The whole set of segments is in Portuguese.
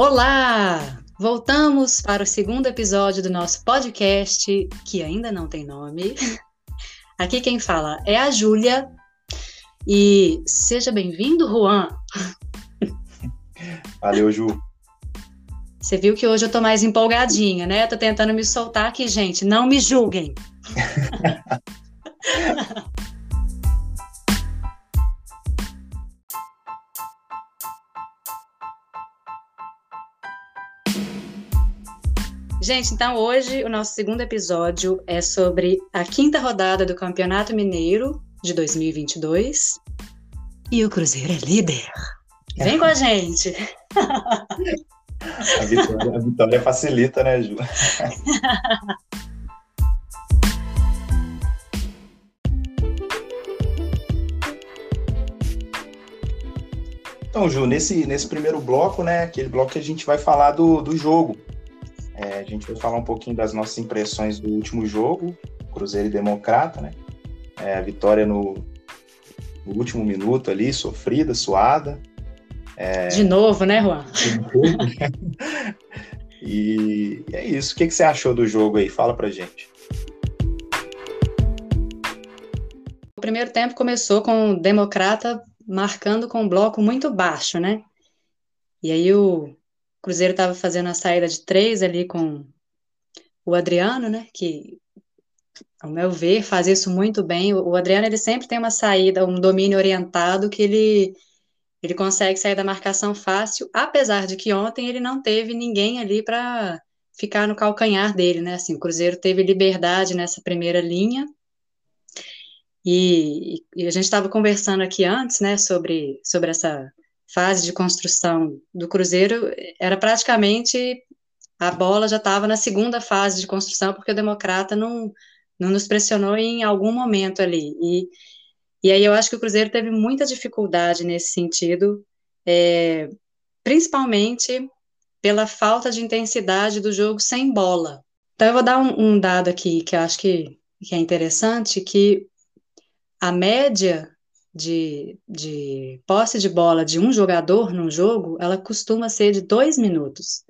Olá! Voltamos para o segundo episódio do nosso podcast, que ainda não tem nome. Aqui quem fala é a Júlia. E seja bem-vindo, Juan. Valeu, Ju. Você viu que hoje eu tô mais empolgadinha, né? tô tentando me soltar aqui, gente. Não me julguem. Gente, então hoje o nosso segundo episódio é sobre a quinta rodada do Campeonato Mineiro de 2022. E o Cruzeiro é líder. Vem com a gente! A vitória, a vitória facilita, né, Ju? Então, Ju, nesse, nesse primeiro bloco, né, aquele bloco que a gente vai falar do, do jogo. É, a gente vai falar um pouquinho das nossas impressões do último jogo, Cruzeiro e Democrata, né? É, a vitória no, no último minuto ali, sofrida, suada. É... De novo, né, Juan? e é isso. O que, que você achou do jogo aí? Fala pra gente. O primeiro tempo começou com o Democrata marcando com um bloco muito baixo, né? E aí o Cruzeiro estava fazendo a saída de três ali com o Adriano, né? Que, ao meu ver, faz isso muito bem. O Adriano ele sempre tem uma saída, um domínio orientado que ele ele consegue sair da marcação fácil, apesar de que ontem ele não teve ninguém ali para ficar no calcanhar dele, né? Assim, o Cruzeiro teve liberdade nessa primeira linha. E, e a gente estava conversando aqui antes, né, sobre, sobre essa fase de construção do Cruzeiro, era praticamente a bola já estava na segunda fase de construção, porque o Democrata não, não nos pressionou em algum momento ali. E e aí eu acho que o Cruzeiro teve muita dificuldade nesse sentido, é, principalmente pela falta de intensidade do jogo sem bola. Então eu vou dar um, um dado aqui que eu acho que, que é interessante, que a média de, de posse de bola de um jogador num jogo, ela costuma ser de dois minutos.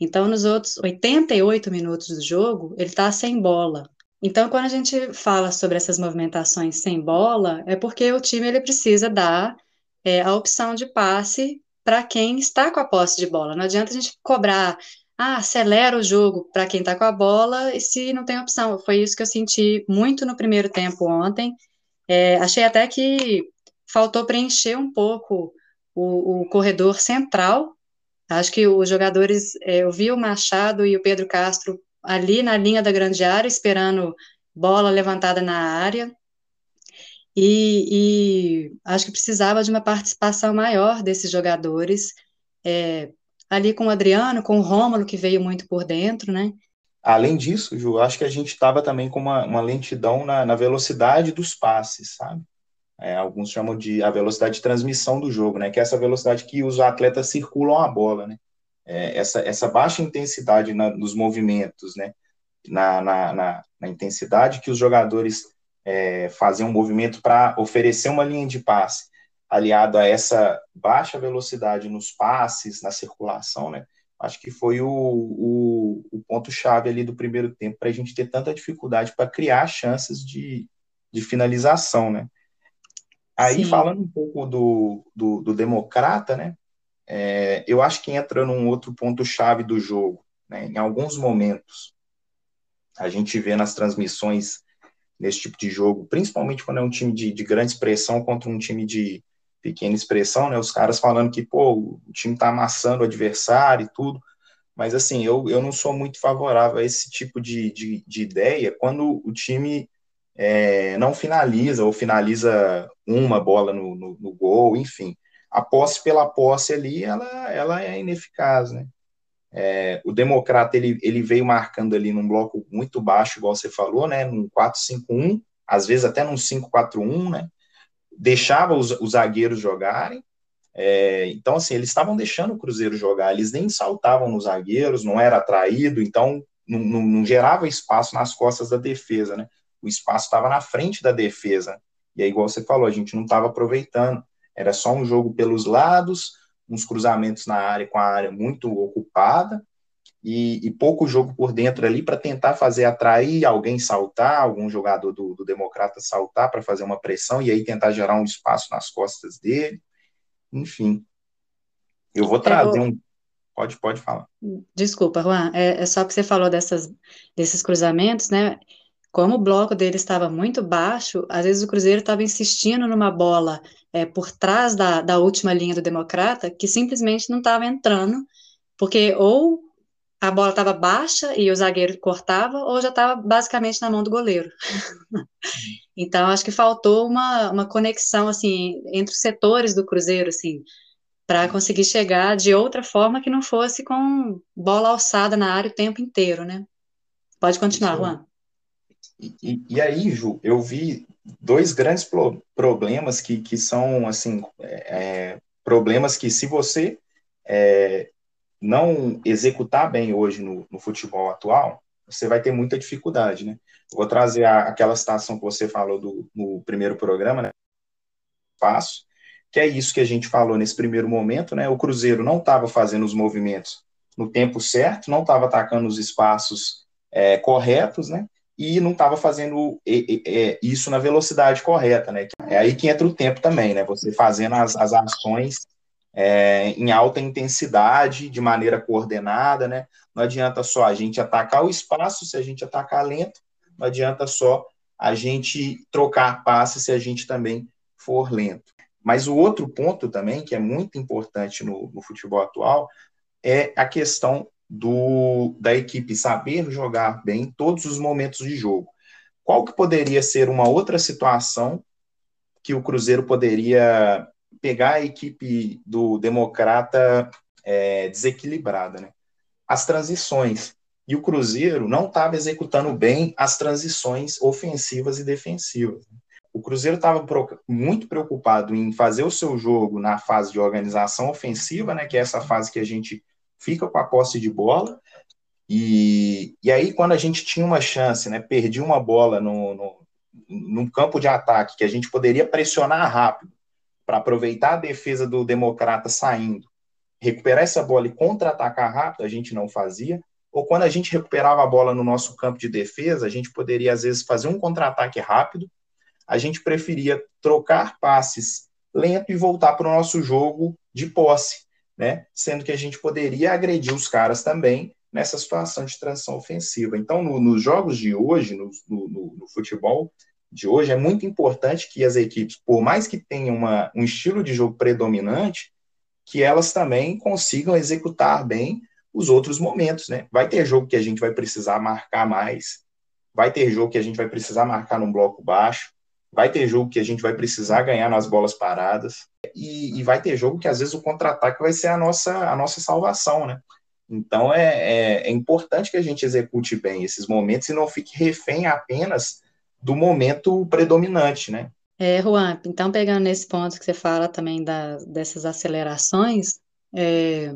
Então, nos outros 88 minutos do jogo, ele está sem bola. Então, quando a gente fala sobre essas movimentações sem bola, é porque o time ele precisa dar é, a opção de passe para quem está com a posse de bola. Não adianta a gente cobrar, ah, acelera o jogo para quem está com a bola, e se não tem opção. Foi isso que eu senti muito no primeiro tempo ontem. É, achei até que faltou preencher um pouco o, o corredor central. Acho que os jogadores, é, eu vi o Machado e o Pedro Castro ali na linha da grande área, esperando bola levantada na área. E, e acho que precisava de uma participação maior desses jogadores, é, ali com o Adriano, com o Rômulo, que veio muito por dentro, né? Além disso, Ju, acho que a gente estava também com uma, uma lentidão na, na, velocidade dos passes, sabe? É, alguns chamam de a velocidade de transmissão do jogo, né? Que é essa velocidade que os atletas circulam a bola, né? é, essa, essa baixa intensidade na, nos movimentos, né, na, na, na, na, intensidade que os jogadores é, faziam um movimento para oferecer uma linha de passe, aliado a essa baixa velocidade nos passes, na circulação, né, acho que foi o, o, o ponto-chave ali do primeiro tempo para a gente ter tanta dificuldade para criar chances de, de finalização, né. Aí, Sim. falando um pouco do, do, do Democrata, né, é, eu acho que entra num outro ponto-chave do jogo. Né? Em alguns momentos, a gente vê nas transmissões nesse tipo de jogo, principalmente quando é um time de, de grande expressão contra um time de pequena expressão, né? Os caras falando que, pô, o time tá amassando o adversário e tudo. Mas, assim, eu, eu não sou muito favorável a esse tipo de, de, de ideia quando o time é, não finaliza ou finaliza uma bola no, no, no gol, enfim a posse pela posse ali, ela, ela é ineficaz, né? É, o Democrata, ele, ele veio marcando ali num bloco muito baixo, igual você falou, né? Num 4-5-1, às vezes até num 5-4-1, né? Deixava os, os zagueiros jogarem, é, então, assim, eles estavam deixando o Cruzeiro jogar, eles nem saltavam nos zagueiros, não era atraído, então não, não, não gerava espaço nas costas da defesa, né? O espaço estava na frente da defesa. E aí, igual você falou, a gente não estava aproveitando. Era só um jogo pelos lados, uns cruzamentos na área com a área muito ocupada e, e pouco jogo por dentro ali para tentar fazer atrair alguém saltar, algum jogador do, do Democrata saltar para fazer uma pressão e aí tentar gerar um espaço nas costas dele. Enfim, eu vou trazer um. Pode, pode falar. Desculpa, Juan, é, é só que você falou dessas, desses cruzamentos, né? Como o bloco dele estava muito baixo, às vezes o Cruzeiro estava insistindo numa bola é, por trás da, da última linha do Democrata, que simplesmente não estava entrando, porque ou a bola estava baixa e o zagueiro cortava, ou já estava basicamente na mão do goleiro. então, acho que faltou uma, uma conexão, assim, entre os setores do Cruzeiro, assim, para conseguir chegar de outra forma que não fosse com bola alçada na área o tempo inteiro, né? Pode continuar, Juan. E, e, e, aí, Ju, eu vi dois grandes pro, problemas que, que são, assim, é, é problemas que se você é, não executar bem hoje no, no, futebol atual, você vai ter muita dificuldade, né? Eu vou trazer a, aquela situação que você falou do, no primeiro programa, né? Passo, que é isso que a gente falou nesse primeiro momento, né? O Cruzeiro não estava fazendo os movimentos no tempo certo, não estava atacando os espaços é, corretos, né? E não estava fazendo é, isso na velocidade correta, né? É aí que entra o tempo também, né? Você fazendo as, as ações é, em alta intensidade, de maneira coordenada, né? Não adianta só a gente atacar o espaço se a gente atacar lento, não adianta só a gente trocar passe se a gente também for lento. Mas o outro ponto também, que é muito importante no, no futebol atual, é a questão do, da equipe saber jogar bem todos os momentos de jogo. Qual que poderia ser uma outra situação que o Cruzeiro poderia pegar a equipe do Democrata é, desequilibrada, né? As transições. E o Cruzeiro não estava executando bem as transições ofensivas e defensivas. O Cruzeiro estava muito preocupado em fazer o seu jogo na fase de organização ofensiva, né, que é essa fase que a gente fica com a posse de bola. E, e aí, quando a gente tinha uma chance, né, perdi uma bola no, no, num campo de ataque que a gente poderia pressionar rápido, para aproveitar a defesa do Democrata saindo, recuperar essa bola e contra-atacar rápido, a gente não fazia. Ou quando a gente recuperava a bola no nosso campo de defesa, a gente poderia, às vezes, fazer um contra-ataque rápido. A gente preferia trocar passes lento e voltar para o nosso jogo de posse, né? Sendo que a gente poderia agredir os caras também nessa situação de transição ofensiva. Então, no, nos jogos de hoje, no, no, no futebol, de hoje, é muito importante que as equipes, por mais que tenham uma, um estilo de jogo predominante, que elas também consigam executar bem os outros momentos, né? Vai ter jogo que a gente vai precisar marcar mais, vai ter jogo que a gente vai precisar marcar num bloco baixo, vai ter jogo que a gente vai precisar ganhar nas bolas paradas, e, e vai ter jogo que às vezes o contra-ataque vai ser a nossa, a nossa salvação, né? Então é, é, é importante que a gente execute bem esses momentos e não fique refém apenas do momento predominante, né? É, Juan, então pegando nesse ponto que você fala também da, dessas acelerações, é,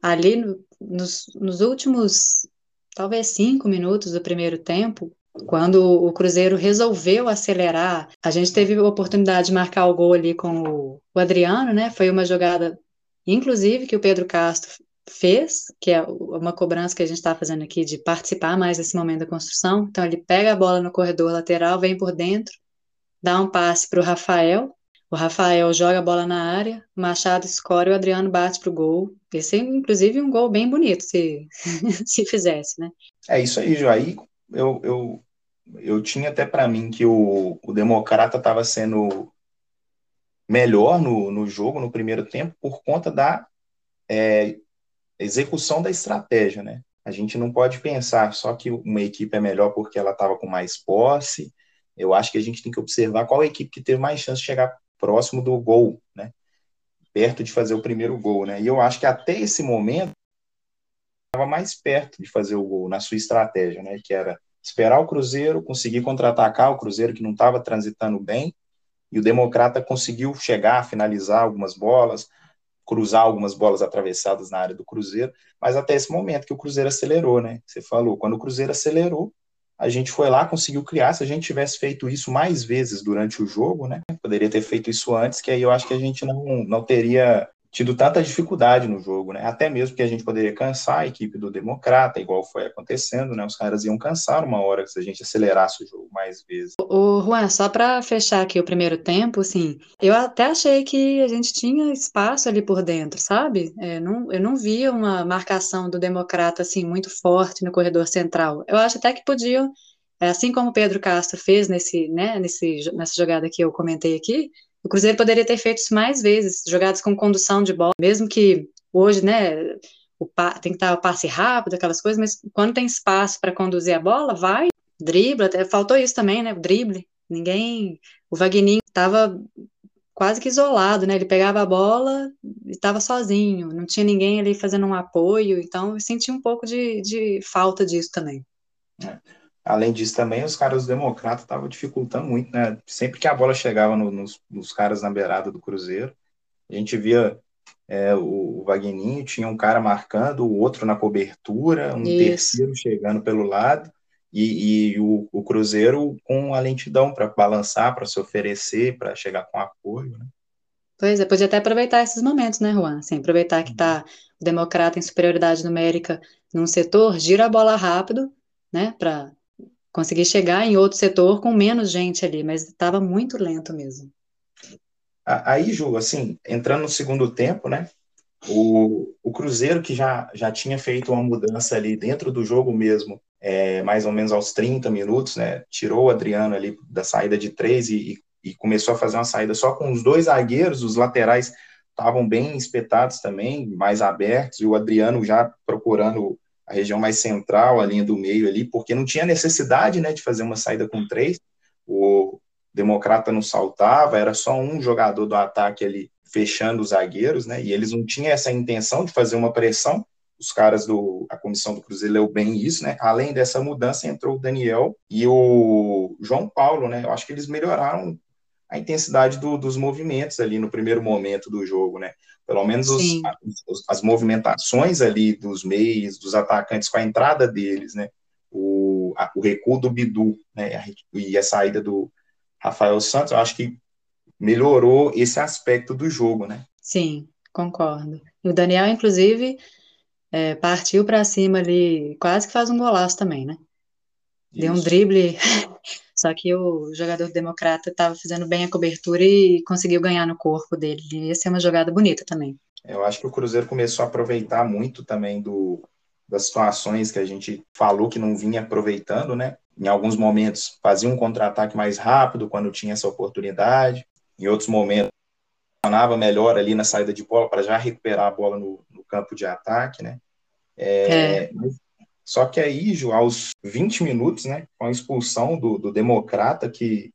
ali no, nos, nos últimos, talvez cinco minutos do primeiro tempo, quando o Cruzeiro resolveu acelerar, a gente teve a oportunidade de marcar o gol ali com o, o Adriano, né? Foi uma jogada, inclusive, que o Pedro Castro fez, que é uma cobrança que a gente está fazendo aqui de participar mais desse momento da construção. Então, ele pega a bola no corredor lateral, vem por dentro, dá um passe para o Rafael. O Rafael joga a bola na área, Machado escora e o Adriano bate para o gol. Esse é, inclusive, um gol bem bonito, se, se fizesse, né? É isso aí, Joaí. Eu, eu, eu tinha até para mim que o, o Democrata estava sendo melhor no, no jogo, no primeiro tempo, por conta da é, execução da estratégia, né? A gente não pode pensar só que uma equipe é melhor porque ela estava com mais posse. Eu acho que a gente tem que observar qual equipe que teve mais chance de chegar próximo do gol, né? Perto de fazer o primeiro gol, né? E eu acho que até esse momento estava mais perto de fazer o gol na sua estratégia, né? Que era esperar o Cruzeiro, conseguir contra-atacar o Cruzeiro que não estava transitando bem, e o Democrata conseguiu chegar, finalizar algumas bolas, cruzar algumas bolas atravessadas na área do Cruzeiro, mas até esse momento que o Cruzeiro acelerou, né? Você falou, quando o Cruzeiro acelerou, a gente foi lá, conseguiu criar. Se a gente tivesse feito isso mais vezes durante o jogo, né? Poderia ter feito isso antes, que aí eu acho que a gente não, não teria tido tanta dificuldade no jogo, né? Até mesmo que a gente poderia cansar a equipe do Democrata, igual foi acontecendo, né? Os caras iam cansar uma hora se a gente acelerasse o jogo mais vezes. O Juan, só para fechar aqui o primeiro tempo, assim, eu até achei que a gente tinha espaço ali por dentro, sabe? É, não, eu não via uma marcação do Democrata assim muito forte no corredor central. Eu acho até que podiam, é, assim como o Pedro Castro fez nesse, né, nesse, nessa jogada que eu comentei aqui, o Cruzeiro poderia ter feito isso mais vezes, jogadas com condução de bola, mesmo que hoje, né, o tem que estar o passe rápido, aquelas coisas, mas quando tem espaço para conduzir a bola, vai, dribla, até faltou isso também, né, o drible. Ninguém, o Vagninho estava quase que isolado, né? Ele pegava a bola e estava sozinho, não tinha ninguém ali fazendo um apoio, então eu senti um pouco de, de falta disso também. É. Além disso, também os caras do Democrata estavam dificultando muito, né? Sempre que a bola chegava no, nos, nos, caras na beirada do Cruzeiro, a gente via é, o, o Vagninho, tinha um cara marcando, o outro na cobertura, um Isso. terceiro chegando pelo lado, e, e o, o, Cruzeiro com a lentidão para balançar, para se oferecer, para chegar com apoio, né? Pois é, podia até aproveitar esses momentos, né, Juan? Assim, aproveitar que está o democrata em superioridade numérica num setor, gira a bola rápido, né, para conseguir chegar em outro setor com menos gente ali, mas estava muito lento mesmo. Aí, Ju, assim, entrando no segundo tempo, né? O, o Cruzeiro, que já, já tinha feito uma mudança ali dentro do jogo mesmo, é, mais ou menos aos 30 minutos, né? Tirou o Adriano ali da saída de três e, e começou a fazer uma saída só com os dois zagueiros, os laterais estavam bem espetados também, mais abertos, e o Adriano já procurando a região mais central, a linha do meio ali, porque não tinha necessidade né, de fazer uma saída com três. O Democrata não saltava, era só um jogador do ataque ali fechando os zagueiros, né? E eles não tinham essa intenção de fazer uma pressão. Os caras do a comissão do Cruzeiro leu bem isso, né? Além dessa mudança entrou o Daniel e o João Paulo, né? Eu acho que eles melhoraram a intensidade do, dos movimentos ali no primeiro momento do jogo, né? Pelo menos os, as, as, movimentações ali dos meios, dos atacantes com a entrada deles, né? O, a, o recuo do Bidu, né? E a saída do Rafael Santos, eu acho que melhorou esse aspecto do jogo, né? Sim, concordo. E o Daniel, inclusive, é, partiu para cima ali, quase que faz um golaço também, né? Isso. Deu um drible Só que o jogador democrata estava fazendo bem a cobertura e conseguiu ganhar no corpo dele. Ia ser uma jogada bonita também. Eu acho que o Cruzeiro começou a aproveitar muito também do, das situações que a gente falou que não vinha aproveitando, né? Em alguns momentos fazia um contra-ataque mais rápido quando tinha essa oportunidade. Em outros momentos funcionava melhor ali na saída de bola para já recuperar a bola no, no campo de ataque, né? É, é. Só que aí, Ju, aos 20 minutos, né, com a expulsão do, do Democrata, que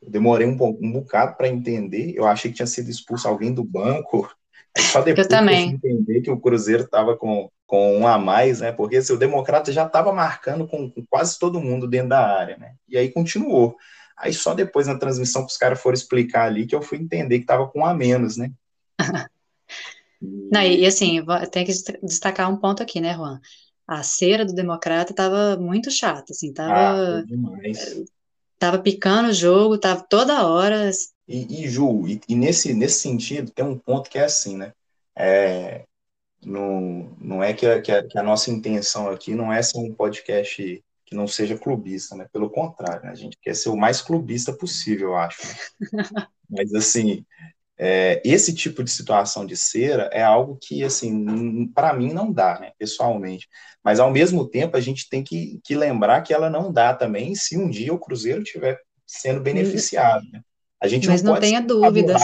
eu demorei um, um bocado para entender, eu achei que tinha sido expulso alguém do banco, só depois eu também. entender que o Cruzeiro estava com, com um a mais, né, porque assim, o Democrata já estava marcando com, com, quase todo mundo dentro da área, né, e aí continuou. Aí só depois na transmissão que os caras foram explicar ali que eu fui entender que estava com um a menos, né. Não, e assim, tem que destacar um ponto aqui, né, Juan? a cera do Democrata estava muito chata, assim, tava, ah, tava picando o jogo, tava toda hora. E, e Ju, e, e, nesse, nesse sentido, tem um ponto que é assim, né? É, não, não é que a, que, a, que a nossa intenção aqui não é ser um podcast que não seja clubista, né? Pelo contrário, né? a gente quer ser o mais clubista possível, eu acho. Mas, assim, é, esse tipo de situação de cera é algo que, assim, para mim não dá, né, pessoalmente. Mas, ao mesmo tempo, a gente tem que, que lembrar que ela não dá também se um dia o Cruzeiro estiver sendo beneficiado. Né? A gente Mas não, não tenha dúvidas.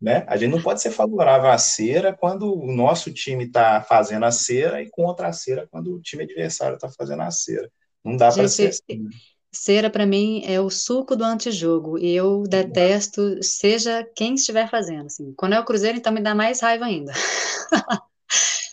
Né? A gente não pode ser favorável à cera quando o nosso time está fazendo a cera e contra a cera quando o time adversário está fazendo a cera. Não dá para ser assim. Né? Cera, para mim, é o suco do antijogo. E eu detesto, seja quem estiver fazendo. Assim. Quando é o Cruzeiro, então me dá mais raiva ainda.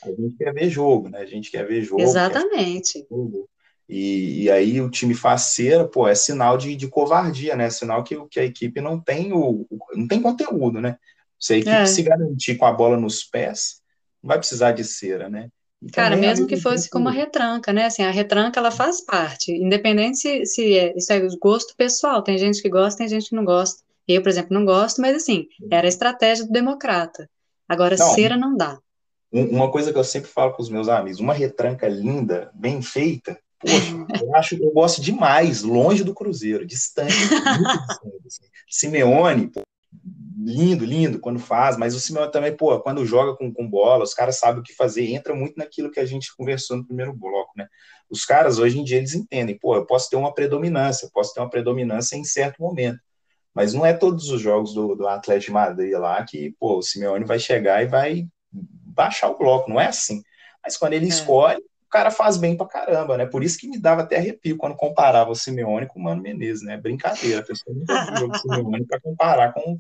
A gente quer ver jogo, né? A gente quer ver jogo. Exatamente. Jogo. E, e, aí o time faz cera, pô, é sinal de, de covardia, né? Sinal que, que a equipe não tem o, não tem conteúdo, né? Se a equipe é. se garantir com a bola nos pés, não vai precisar de cera, né? Cara, mesmo que fosse como a retranca, né? Assim, a retranca ela faz parte, independente se, se é, isso é gosto pessoal. Tem gente que gosta, tem gente que não gosta. Eu, por exemplo, não gosto, mas assim, era a estratégia do democrata. Agora, não, cera não dá. Uma coisa que eu sempre falo com os meus amigos, uma retranca linda, bem feita, poxa, eu acho eu gosto demais, longe do Cruzeiro, distante, muito distante. Assim. Simeone, pô, lindo, lindo quando faz, mas o Simeone também, pô, quando joga com, com bola, os caras sabem o que fazer, entra muito naquilo que a gente conversou no primeiro bloco, né? Os caras, hoje em dia, eles entendem, pô, eu posso ter uma predominância, posso ter uma predominância em certo momento, mas não é todos os jogos do, do Atlético de Madrid lá que, pô, o Simeone vai chegar e vai baixar o bloco, não é assim. Mas quando ele é. escolhe, o cara faz bem pra caramba, né? Por isso que me dava até arrepio quando comparava o Simeone com o Mano Menezes, né? Brincadeira, a pessoa nunca viu o jogo do Simeone pra comparar com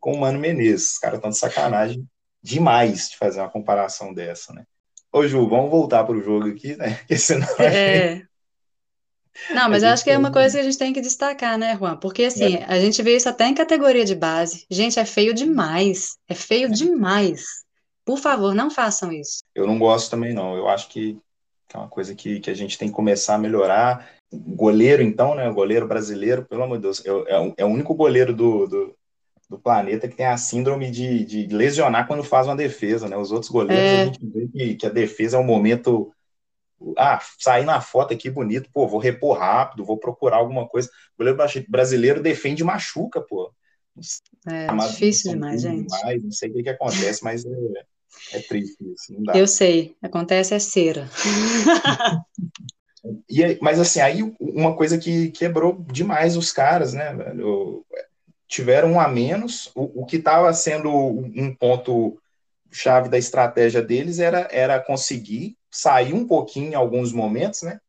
com o Mano Menezes. Os caras estão de sacanagem demais de fazer uma comparação dessa, né? Ô, Ju, vamos voltar para o jogo aqui, né? Porque senão. É. Não, mas eu acho que é uma coisa que a gente tem que destacar, né, Juan? Porque assim, é. a gente vê isso até em categoria de base. Gente, é feio demais. É feio é. demais. Por favor, não façam isso. Eu não gosto também, não. Eu acho que é uma coisa que, que a gente tem que começar a melhorar. Goleiro, então, né? O goleiro brasileiro, pelo amor de Deus, é, é, é o único goleiro do, do, do planeta que tem a síndrome de, de lesionar quando faz uma defesa, né? Os outros goleiros, é. a gente vê que, que, a defesa é um momento. Ah, sair na foto aqui bonito, pô, vou repor rápido, vou procurar alguma coisa. O goleiro brasileiro defende machuca, pô. É, é difícil demais, gente. Demais, não sei o que, que acontece, mas é, é triste isso. Não dá. Eu sei, acontece é cera. e, mas assim, aí uma coisa que quebrou demais os caras, né? velho? Tiveram um a menos. O, o que estava sendo um ponto chave da estratégia deles era, era conseguir sair um pouquinho em alguns momentos, né?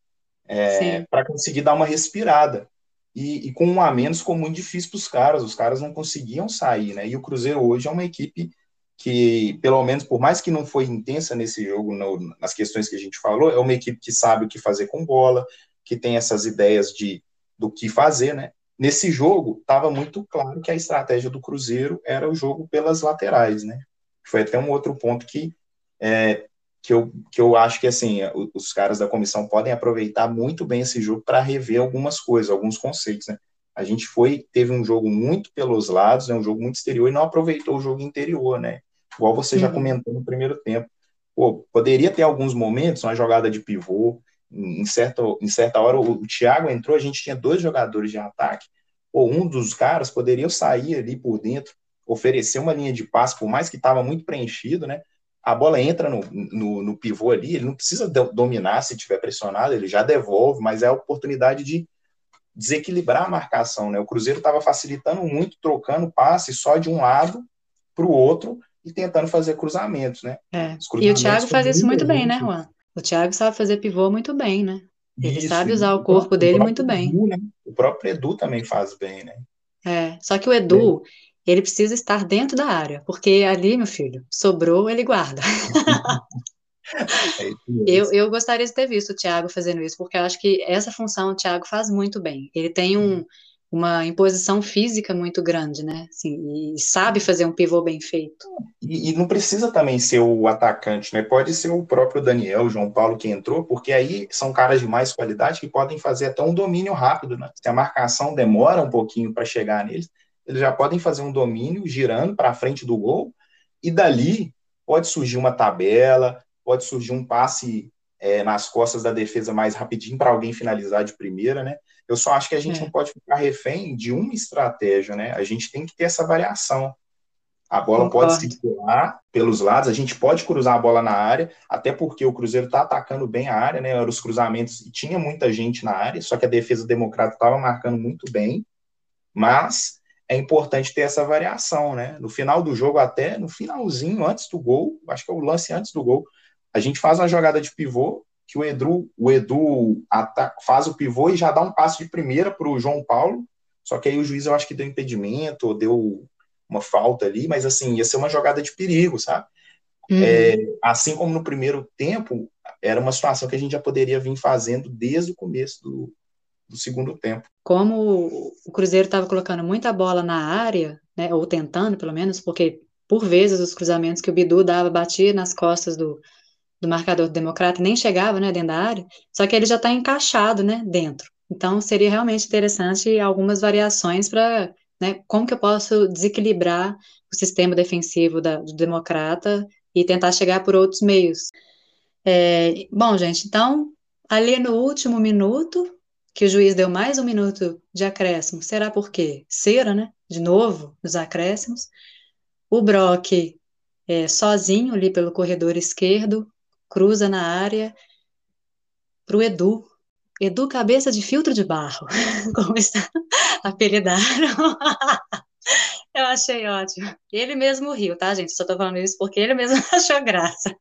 É, para conseguir dar uma respirada. E, e, com um a menos ficou muito difícil para os caras, os caras não conseguiam sair, né? E o Cruzeiro hoje é uma equipe que, pelo menos, por mais que não foi intensa nesse jogo, no, nas questões que a gente falou, é uma equipe que sabe o que fazer com bola, que tem essas ideias de do que fazer, né? Nesse jogo, estava muito claro que a estratégia do Cruzeiro era o jogo pelas laterais, né? Foi até um outro ponto que, é, que, eu, que eu acho que assim os caras da comissão podem aproveitar muito bem esse jogo para rever algumas coisas, alguns conceitos, né? A gente foi teve um jogo muito pelos lados, né, um jogo muito exterior e não aproveitou o jogo interior, né? Igual você já uhum. comentou no primeiro tempo. Pô, poderia ter alguns momentos, uma jogada de pivô, em, certo, em certa hora o, o Thiago entrou, a gente tinha dois jogadores de ataque, ou um dos caras poderia sair ali por dentro, oferecer uma linha de passe, por mais que estava muito preenchido, né? A bola entra no, no, no, pivô ali, ele não precisa dominar se tiver pressionado, ele já devolve, mas é a oportunidade de desequilibrar a marcação, né? O Cruzeiro estava facilitando muito, trocando passe só de um lado para o outro e tentando fazer cruzamentos, né? É. E o Thiago faz isso muito bem, né, Juan? O Thiago sabe fazer pivô muito bem, né? Ele Isso, sabe usar o corpo dele o muito bem. Edu, né? O próprio Edu também faz bem, né? É, só que o Edu, é. ele precisa estar dentro da área, porque ali, meu filho, sobrou, ele guarda. é eu, eu gostaria de ter visto o Thiago fazendo isso, porque eu acho que essa função o Thiago faz muito bem. Ele tem um, uhum uma imposição física muito grande, né? Assim, e sabe fazer um pivô bem feito. E, e, não precisa também ser o atacante, né? Pode ser o próprio Daniel, o João Paulo que entrou, porque aí são caras de mais qualidade que podem fazer até um domínio rápido, né? Se a marcação demora um pouquinho para chegar neles, eles já podem fazer um domínio girando para frente do gol e dali pode surgir uma tabela, pode surgir um passe é, nas costas da defesa mais rapidinho para alguém finalizar de primeira, né? Eu só acho que a gente é. não pode ficar refém de uma estratégia, né? A gente tem que ter essa variação. A bola Concordo. pode circular pelos lados, a gente pode cruzar a bola na área, até porque o Cruzeiro está atacando bem a área, né? Os cruzamentos e tinha muita gente na área, só que a defesa democrata estava marcando muito bem, mas é importante ter essa variação, né? No final do jogo, até no finalzinho, antes do gol, acho que é o lance antes do gol, a gente faz uma jogada de pivô, que o Edu, o Edu faz o pivô e já dá um passo de primeira para o João Paulo, só que aí o juiz eu acho que deu impedimento, ou deu uma falta ali, mas assim, ia ser uma jogada de perigo, sabe? Uhum. É, assim como no primeiro tempo, era uma situação que a gente já poderia vir fazendo desde o começo do, do segundo tempo. Como o Cruzeiro estava colocando muita bola na área, né, ou tentando pelo menos, porque por vezes os cruzamentos que o Bidu dava batia nas costas do, do marcador do democrata nem chegava, né, dentro da área, só que ele já está encaixado, né, dentro. Então, seria realmente interessante algumas variações para né? Como que eu posso desequilibrar o sistema defensivo da, do democrata e tentar chegar por outros meios? É, bom, gente, então, ali no último minuto, que o juiz deu mais um minuto de acréscimo, será por quê? Cera, né? De novo, nos acréscimos. O Brock, é, sozinho ali pelo corredor esquerdo, cruza na área para o Edu. Edu Cabeça de Filtro de Barro, como está apelidaram. Eu achei ótimo. Ele mesmo riu, tá, gente? Só falando isso porque ele mesmo achou graça.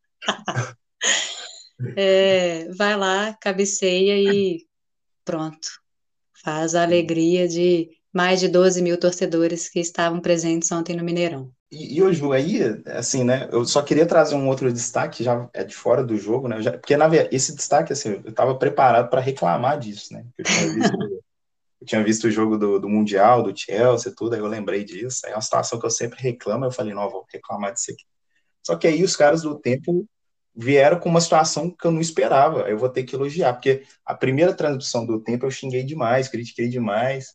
É, vai lá, cabeceia e pronto. Faz a alegria de mais de 12 mil torcedores que estavam presentes ontem no Mineirão. E, e hoje, aí, assim, né, eu só queria trazer um outro destaque, já é de fora do jogo, né, já, porque na esse destaque, assim, eu estava preparado para reclamar disso, né, eu tinha visto, eu tinha visto o jogo do, do, Mundial, do Chelsea, tudo, aí eu lembrei disso, aí é uma situação que eu sempre reclamo, eu falei, não, vou reclamar disso aqui. Só que aí os caras do tempo vieram com uma situação que eu não esperava, eu vou ter que elogiar, porque a primeira transmissão do tempo eu xinguei demais, critiquei demais,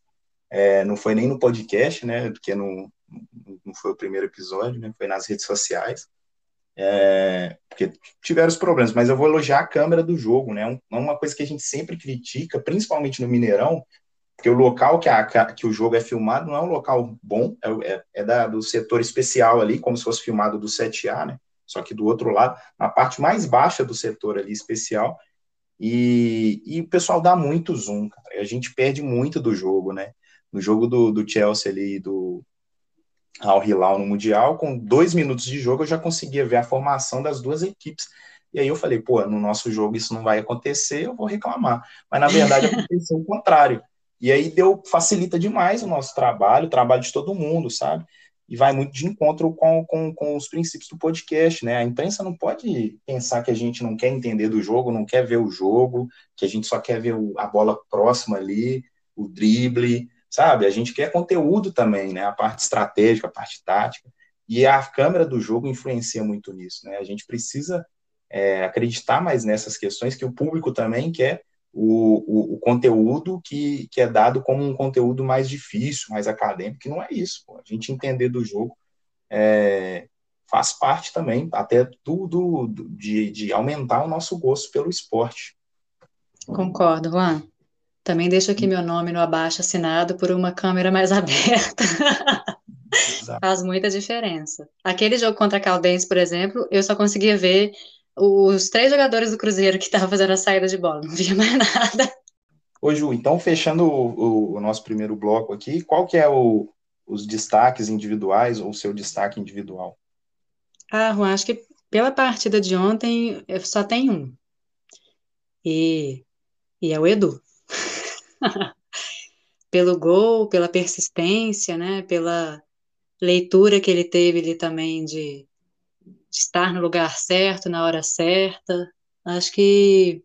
é, não foi nem no podcast, né, porque não, não foi o primeiro episódio, né, foi nas redes sociais, é, porque tiveram os problemas, mas eu vou elogiar a câmera do jogo, né, um, uma coisa que a gente sempre critica, principalmente no Mineirão, porque o local que, a, que o jogo é filmado não é um local bom, é, é, é da, do setor especial ali, como se fosse filmado do 7A, né, só que do outro lado, na parte mais baixa do setor ali especial, e, e o pessoal dá muito zoom, cara. a gente perde muito do jogo, né? No jogo do, do Chelsea ali, do Al Hilal no Mundial, com dois minutos de jogo eu já conseguia ver a formação das duas equipes. E aí eu falei, pô, no nosso jogo isso não vai acontecer, eu vou reclamar. Mas na verdade aconteceu o contrário. E aí deu facilita demais o nosso trabalho, o trabalho de todo mundo, sabe? e vai muito de encontro com, com, com os princípios do podcast, né? A imprensa não pode pensar que a gente não quer entender do jogo, não quer ver o jogo, que a gente só quer ver o, a bola próxima ali, o drible, sabe? A gente quer conteúdo também, né? A parte estratégica, a parte tática. E a câmera do jogo influencia muito nisso, né? A gente precisa é, acreditar mais nessas questões que o público também quer o, o, o, conteúdo que, que é dado como um conteúdo mais difícil, mais acadêmico, que não é isso. Pô. A gente entender do jogo é, faz parte também, até tudo de, de aumentar o nosso gosto pelo esporte. Concordo, Juan. Também deixo aqui meu nome no abaixo assinado por uma câmera mais aberta. Faz muita diferença. Aquele jogo contra a Caldense, por exemplo, eu só conseguia ver os três jogadores do Cruzeiro que estavam fazendo a saída de bola, não via mais nada. Ô Ju, então fechando o, o, nosso primeiro bloco aqui, qual que é o, os destaques individuais ou o seu destaque individual? Ah, Juan, acho que pela partida de ontem só tem um. E, e é o Edu. Pelo gol, pela persistência, né? Pela leitura que ele teve ali também de, de estar no lugar certo, na hora certa. Acho que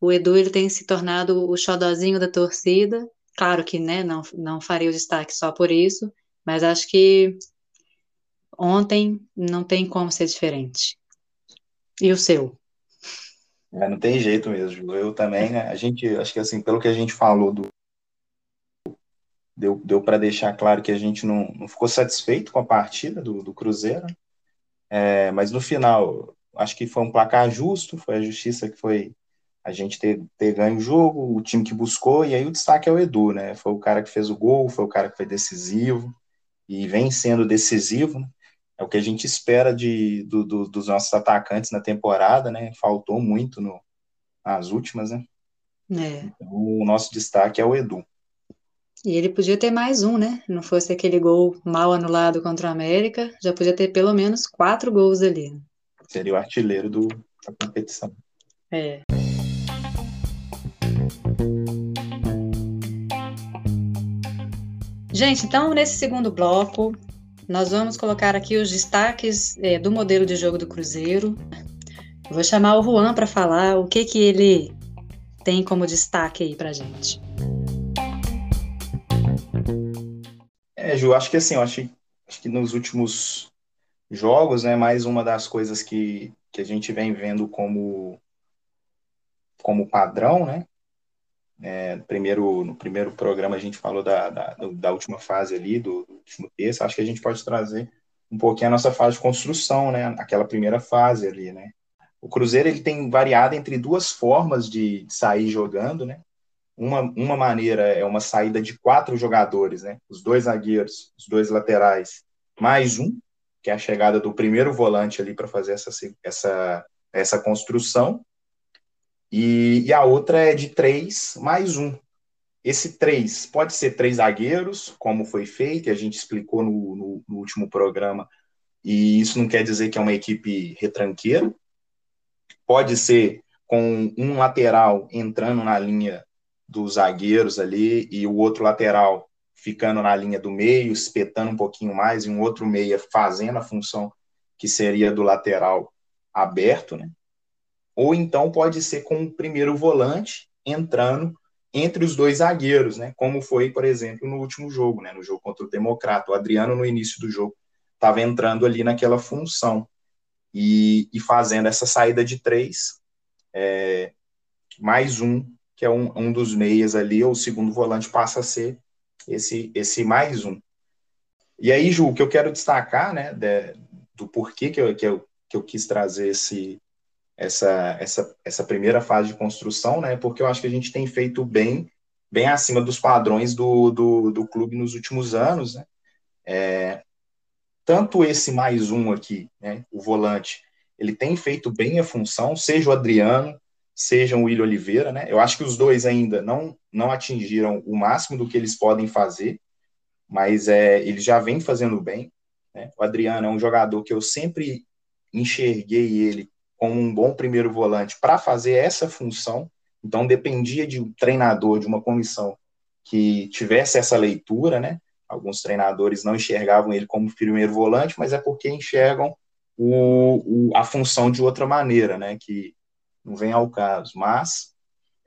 o Edu ele tem se tornado o xodozinho da torcida. Claro que né, não, não farei o destaque só por isso, mas acho que ontem não tem como ser diferente. E o seu? É, não tem jeito mesmo. Eu também, a gente, acho que assim, pelo que a gente falou do deu, deu para deixar claro que a gente não, não ficou satisfeito com a partida do, do Cruzeiro. É, mas no final, acho que foi um placar justo, foi a justiça que foi a gente ter, ter ganho o jogo, o time que buscou, e aí o destaque é o Edu, né? Foi o cara que fez o gol, foi o cara que foi decisivo, e vem sendo decisivo, né? É o que a gente espera de, do, do, dos nossos atacantes na temporada, né? Faltou muito no, nas últimas, né? É. Então, o nosso destaque é o Edu. E ele podia ter mais um, né? Não fosse aquele gol mal anulado contra o América, já podia ter pelo menos quatro gols ali. Seria o artilheiro do, da competição. É. Gente, então nesse segundo bloco, nós vamos colocar aqui os destaques é, do modelo de jogo do Cruzeiro. vou chamar o Juan para falar o que, que ele tem como destaque aí para gente. É, Ju, acho que assim, acho, acho que nos últimos jogos, né, mais uma das coisas que, que a gente vem vendo como, como padrão, né, É, primeiro, no primeiro programa a gente falou da, da, da última fase ali, do, do, último terço, acho que a gente pode trazer um pouquinho a nossa fase de construção, né? Aquela primeira fase ali, né? O Cruzeiro ele tem variado entre duas formas de, de sair jogando, né? Uma, uma maneira é uma saída de quatro jogadores, né? Os dois zagueiros, os dois laterais, mais um, que é a chegada do primeiro volante ali para fazer essa, essa, essa construção. E, e a outra é de três mais um. Esse três pode ser três zagueiros, como foi feito, a gente explicou no, no, no último programa, e isso não quer dizer que é uma equipe retranqueira. Pode ser com um lateral entrando na linha dos zagueiros ali e o outro lateral ficando na linha do meio, espetando um pouquinho mais, e um outro meia fazendo a função que seria do lateral aberto, né? Ou então pode ser com o primeiro volante entrando entre os dois zagueiros, né? Como foi, por exemplo, no último jogo, né? No jogo contra o Democrata. O Adriano, no início do jogo, estava entrando ali naquela função e, e, fazendo essa saída de três, é, mais um, que é um, um dos meias ali, ou o segundo volante passa a ser esse, esse mais um. E aí, Ju, o que eu quero destacar, né, de, do porquê que eu, que, eu, que eu quis trazer esse, essa, essa, essa primeira fase de construção, né? Porque eu acho que a gente tem feito bem, bem acima dos padrões do, do, do clube nos últimos anos, né? É, tanto esse mais um aqui, né, o volante, ele tem feito bem a função, seja o Adriano, seja o William Oliveira, né? Eu acho que os dois ainda não, não atingiram o máximo do que eles podem fazer, mas é, ele já vem fazendo bem. Né? O Adriano é um jogador que eu sempre enxerguei ele como um bom primeiro volante para fazer essa função. Então dependia de um treinador, de uma comissão que tivesse essa leitura, né? Alguns treinadores não enxergavam ele como primeiro volante, mas é porque enxergam o, o, a função de outra maneira, né? Que não vem ao caso. Mas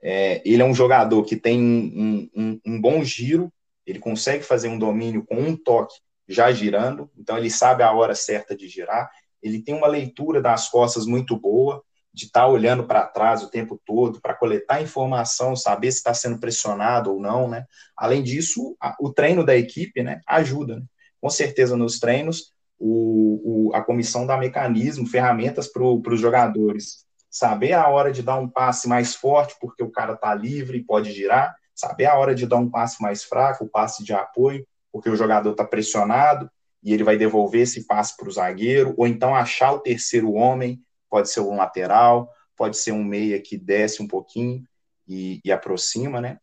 é, ele é um jogador que tem um, um, um bom giro, ele consegue fazer um domínio com um toque já girando, então ele sabe a hora certa de girar, ele tem uma leitura das costas muito boa, de estar tá olhando para trás o tempo todo, para coletar informação, saber se está sendo pressionado ou não, né? Além disso, a, o treino da equipe, né, ajuda. Né? Com certeza, nos treinos, o, o, a comissão dá mecanismo, ferramentas para os jogadores saber a hora de dar um passe mais forte, porque o cara está livre e pode girar, saber a hora de dar um passe mais fraco, o passe de apoio, porque o jogador está pressionado, e ele vai devolver esse passe para o zagueiro, ou então achar o terceiro homem, pode ser um lateral, pode ser um meia que desce um pouquinho e, e aproxima, né?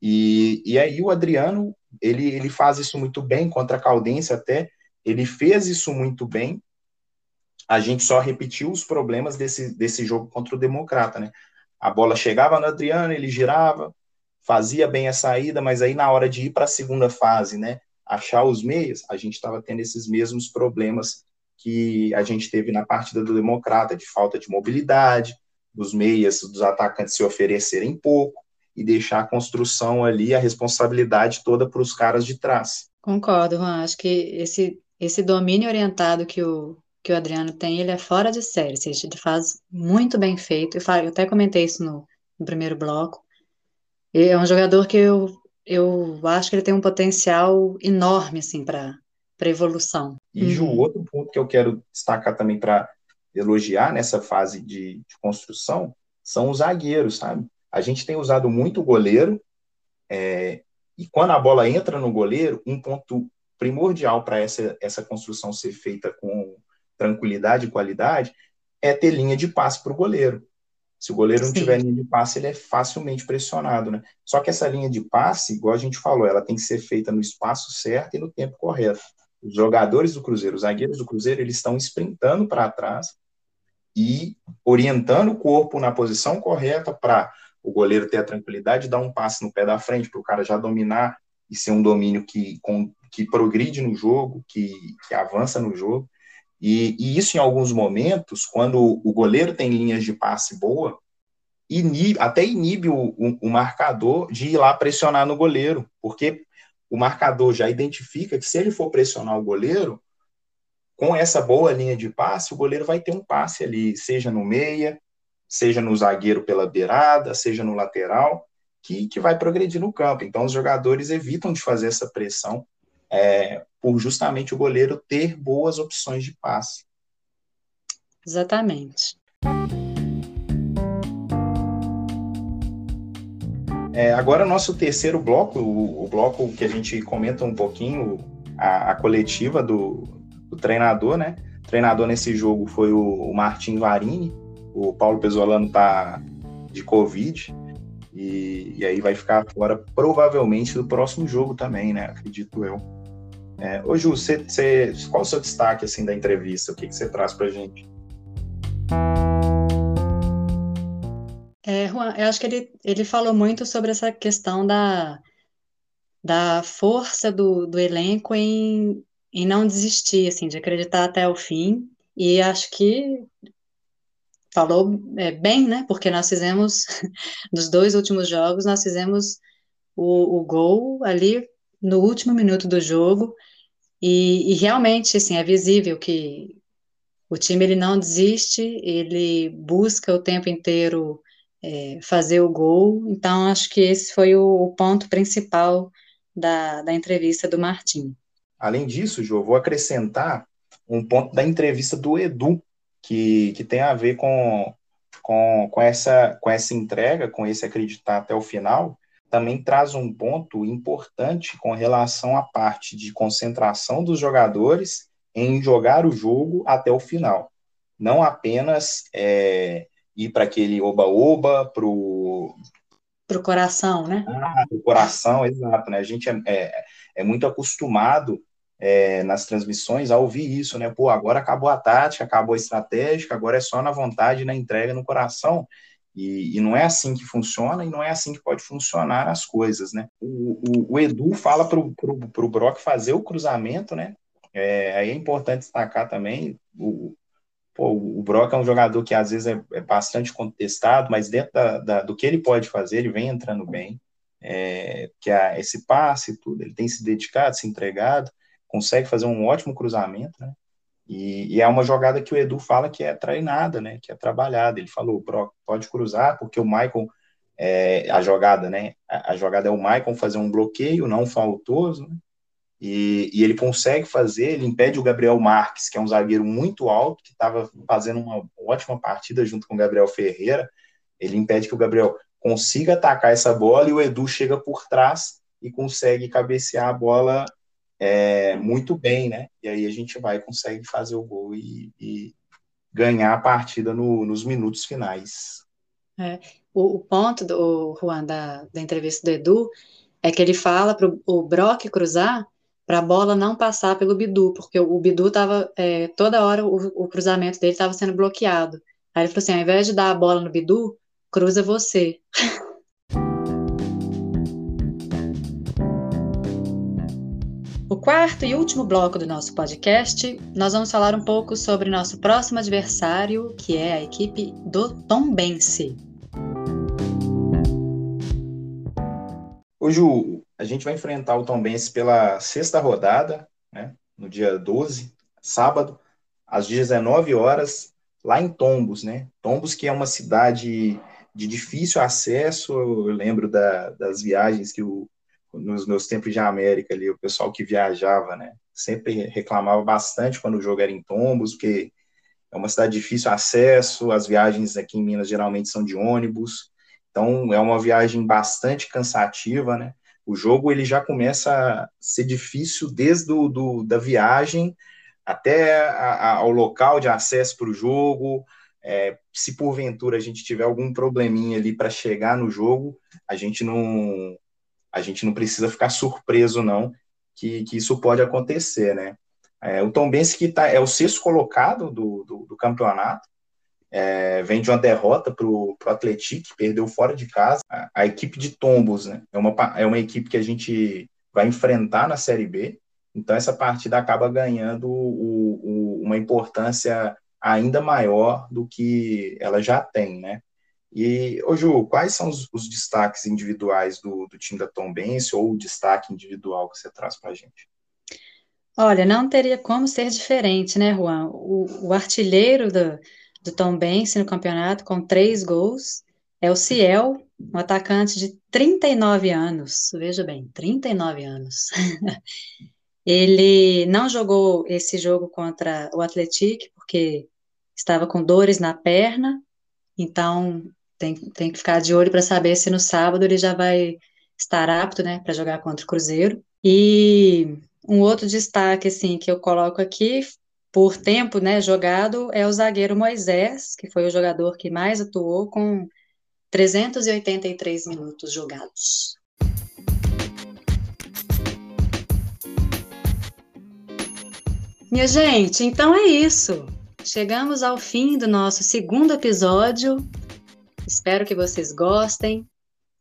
E, e aí o Adriano, ele, ele faz isso muito bem, contra a Caldense até, ele fez isso muito bem, a gente só repetiu os problemas desse, desse jogo contra o Democrata, né? A bola chegava no Adriano, ele girava, fazia bem a saída, mas aí na hora de ir para a segunda fase, né? Achar os meios, a gente estava tendo esses mesmos problemas que a gente teve na partida do Democrata, de falta de mobilidade, dos meias, dos atacantes se oferecerem pouco e deixar a construção ali, a responsabilidade toda para os caras de trás. Concordo, Juan. Acho que esse, esse domínio orientado que o, que o Adriano tem, ele é fora de série. Seja, ele faz muito bem feito. Eu, até comentei isso no, no primeiro bloco. É um jogador que eu eu acho que ele tem um potencial enorme, assim, para evolução. E, Ju, uhum. outro ponto que eu quero destacar também para elogiar nessa fase de, de, construção são os zagueiros, sabe? A gente tem usado muito o goleiro, é, e quando a bola entra no goleiro, um ponto primordial para essa, essa construção ser feita com tranquilidade e qualidade é ter linha de passe para o goleiro. Se o goleiro não tiver linha de passe, ele é facilmente pressionado, né? Só que essa linha de passe, igual a gente falou, ela tem que ser feita no espaço certo e no tempo correto. Os jogadores do Cruzeiro, os zagueiros do Cruzeiro, eles estão sprintando para trás e orientando o corpo na posição correta para o goleiro ter a tranquilidade de dar um passe no pé da frente, para o cara já dominar e ser um domínio que, com, que progride no jogo, que, que avança no jogo. E, e, isso, em alguns momentos, quando o goleiro tem linhas de passe boa, inibe, até inibe o, o, o, marcador de ir lá pressionar no goleiro, porque o marcador já identifica que se ele for pressionar o goleiro, com essa boa linha de passe, o goleiro vai ter um passe ali, seja no meia, seja no zagueiro pela beirada, seja no lateral, que, que vai progredir no campo. Então, os jogadores evitam de fazer essa pressão é, por justamente o goleiro ter boas opções de passe. Exatamente. É, agora, nosso terceiro bloco, o, o, bloco que a gente comenta um pouquinho, a, a coletiva do, do, treinador, né? O treinador nesse jogo foi o, o Martin Varini, o Paulo Pesolano tá de Covid, e, e, aí vai ficar fora provavelmente do próximo jogo também, né? Acredito eu. É, ô Ju, cê, cê, qual o seu destaque assim da entrevista? O que, que você traz pra gente? É, Juan, eu acho que ele, ele falou muito sobre essa questão da, da força do, do elenco em, em não desistir, assim, de acreditar até o fim. E acho que falou é, bem, né? Porque nós fizemos, nos dois últimos jogos, nós fizemos o, o gol ali no último minuto do jogo. E, e, realmente, assim, é visível que o time ele não desiste, ele busca o tempo inteiro é, fazer o gol. Então, acho que esse foi o, o ponto principal da, da entrevista do Martim. Além disso, Jô, vou acrescentar um ponto da entrevista do Edu, que, que tem a ver com, com, com, essa, com essa entrega, com esse acreditar até o final, também traz um ponto importante com relação à parte de concentração dos jogadores em jogar o jogo até o final. Não apenas é, ir para aquele oba-oba, para o. Para o coração, né? Ah, o coração, exato. Né? A gente é, é, é muito acostumado é, nas transmissões a ouvir isso, né? Pô, agora acabou a tática, acabou a estratégia, agora é só na vontade, na entrega, no coração. E, e, não é assim que funciona e não é assim que pode funcionar as coisas, né? O, o, o Edu fala para o Brock fazer o cruzamento, né? É, aí é importante destacar também o, Pô, o Brock é um jogador que às vezes é, é bastante contestado, mas dentro da, da, do que ele pode fazer, ele vem entrando bem. É, que é esse passe tudo, ele tem se dedicado, se entregado, consegue fazer um ótimo cruzamento, né? E, e, é uma jogada que o Edu fala que é treinada, né? Que é trabalhada. Ele falou, pode cruzar, porque o Michael, é, a jogada, né? A, a, jogada é o Michael fazer um bloqueio não faltoso, né? E, e, ele consegue fazer, ele impede o Gabriel Marques, que é um zagueiro muito alto, que estava fazendo uma ótima partida junto com o Gabriel Ferreira. Ele impede que o Gabriel consiga atacar essa bola e o Edu chega por trás e consegue cabecear a bola é, muito bem, né? E aí a gente vai consegue fazer o gol e, e ganhar a partida no, nos minutos finais. É, o, o, ponto do Juan da, da entrevista do Edu é que ele fala para o Brock cruzar para a bola não passar pelo Bidu, porque o, Bidu estava, é, toda hora o, o cruzamento dele estava sendo bloqueado. Aí ele falou assim: ao invés de dar a bola no Bidu, cruza você. O quarto e último bloco do nosso podcast, nós vamos falar um pouco sobre nosso próximo adversário, que é a equipe do Tombense. Ju, a gente vai enfrentar o Tombense pela sexta rodada, né, no dia 12, sábado, às 19 horas, lá em Tombos, né? Tombos que é uma cidade de difícil acesso, eu lembro da, das viagens que o, nos meus tempos de América ali, o pessoal que viajava, né, sempre reclamava bastante quando o jogo era em Tombos, porque é uma cidade de difícil acesso, as viagens aqui em Minas geralmente são de ônibus, então é uma viagem bastante cansativa, né? O jogo ele já começa a ser difícil desde do, do da viagem até a, a, ao local de acesso para o jogo. É, se porventura a gente tiver algum probleminha ali para chegar no jogo, a gente não a gente não precisa ficar surpreso não que, que isso pode acontecer, né? É, o Tom Benz que tá, é o sexto colocado do, do, do campeonato, é, vem de uma derrota para o Atlético, perdeu fora de casa. A, a, equipe de Tombos né, é, uma, é uma equipe que a gente vai enfrentar na Série B, então essa partida acaba ganhando o, o, uma importância ainda maior do que ela já tem, né? E, ô Ju, quais são os, os destaques individuais do, do time da Tombense ou o destaque individual que você traz para a gente? Olha, não teria como ser diferente, né, Juan? O, o artilheiro do, do Tom Bense no campeonato com três gols. É o Ciel, um atacante de 39 anos, veja bem, 39 anos. Ele não jogou esse jogo contra o Atlético porque estava com dores na perna, então tem, tem que ficar de olho para saber se no sábado ele já vai estar apto, né, para jogar contra o Cruzeiro. E um outro destaque, assim, que eu coloco aqui, por tempo, né, jogado, é o zagueiro Moisés, que foi o jogador que mais atuou com 383 minutos jogados. Minha gente, então é isso. Chegamos ao fim do nosso segundo episódio. Espero que vocês gostem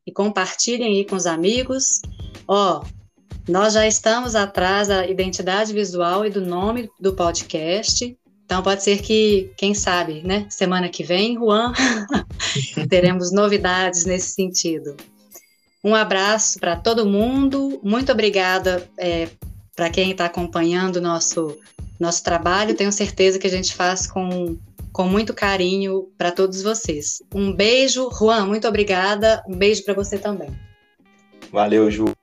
e compartilhem aí com os amigos. Ó, nós já estamos atrás da identidade visual e do nome do podcast. Então pode ser que, quem sabe, né, semana que vem, Juan, teremos novidades nesse sentido. Um abraço para todo mundo. Muito obrigada é, para quem está acompanhando o nosso, nosso trabalho. Tenho certeza que a gente faz com, com muito carinho para todos vocês. Um beijo, Juan, muito obrigada. Um beijo para você também. Valeu, Ju.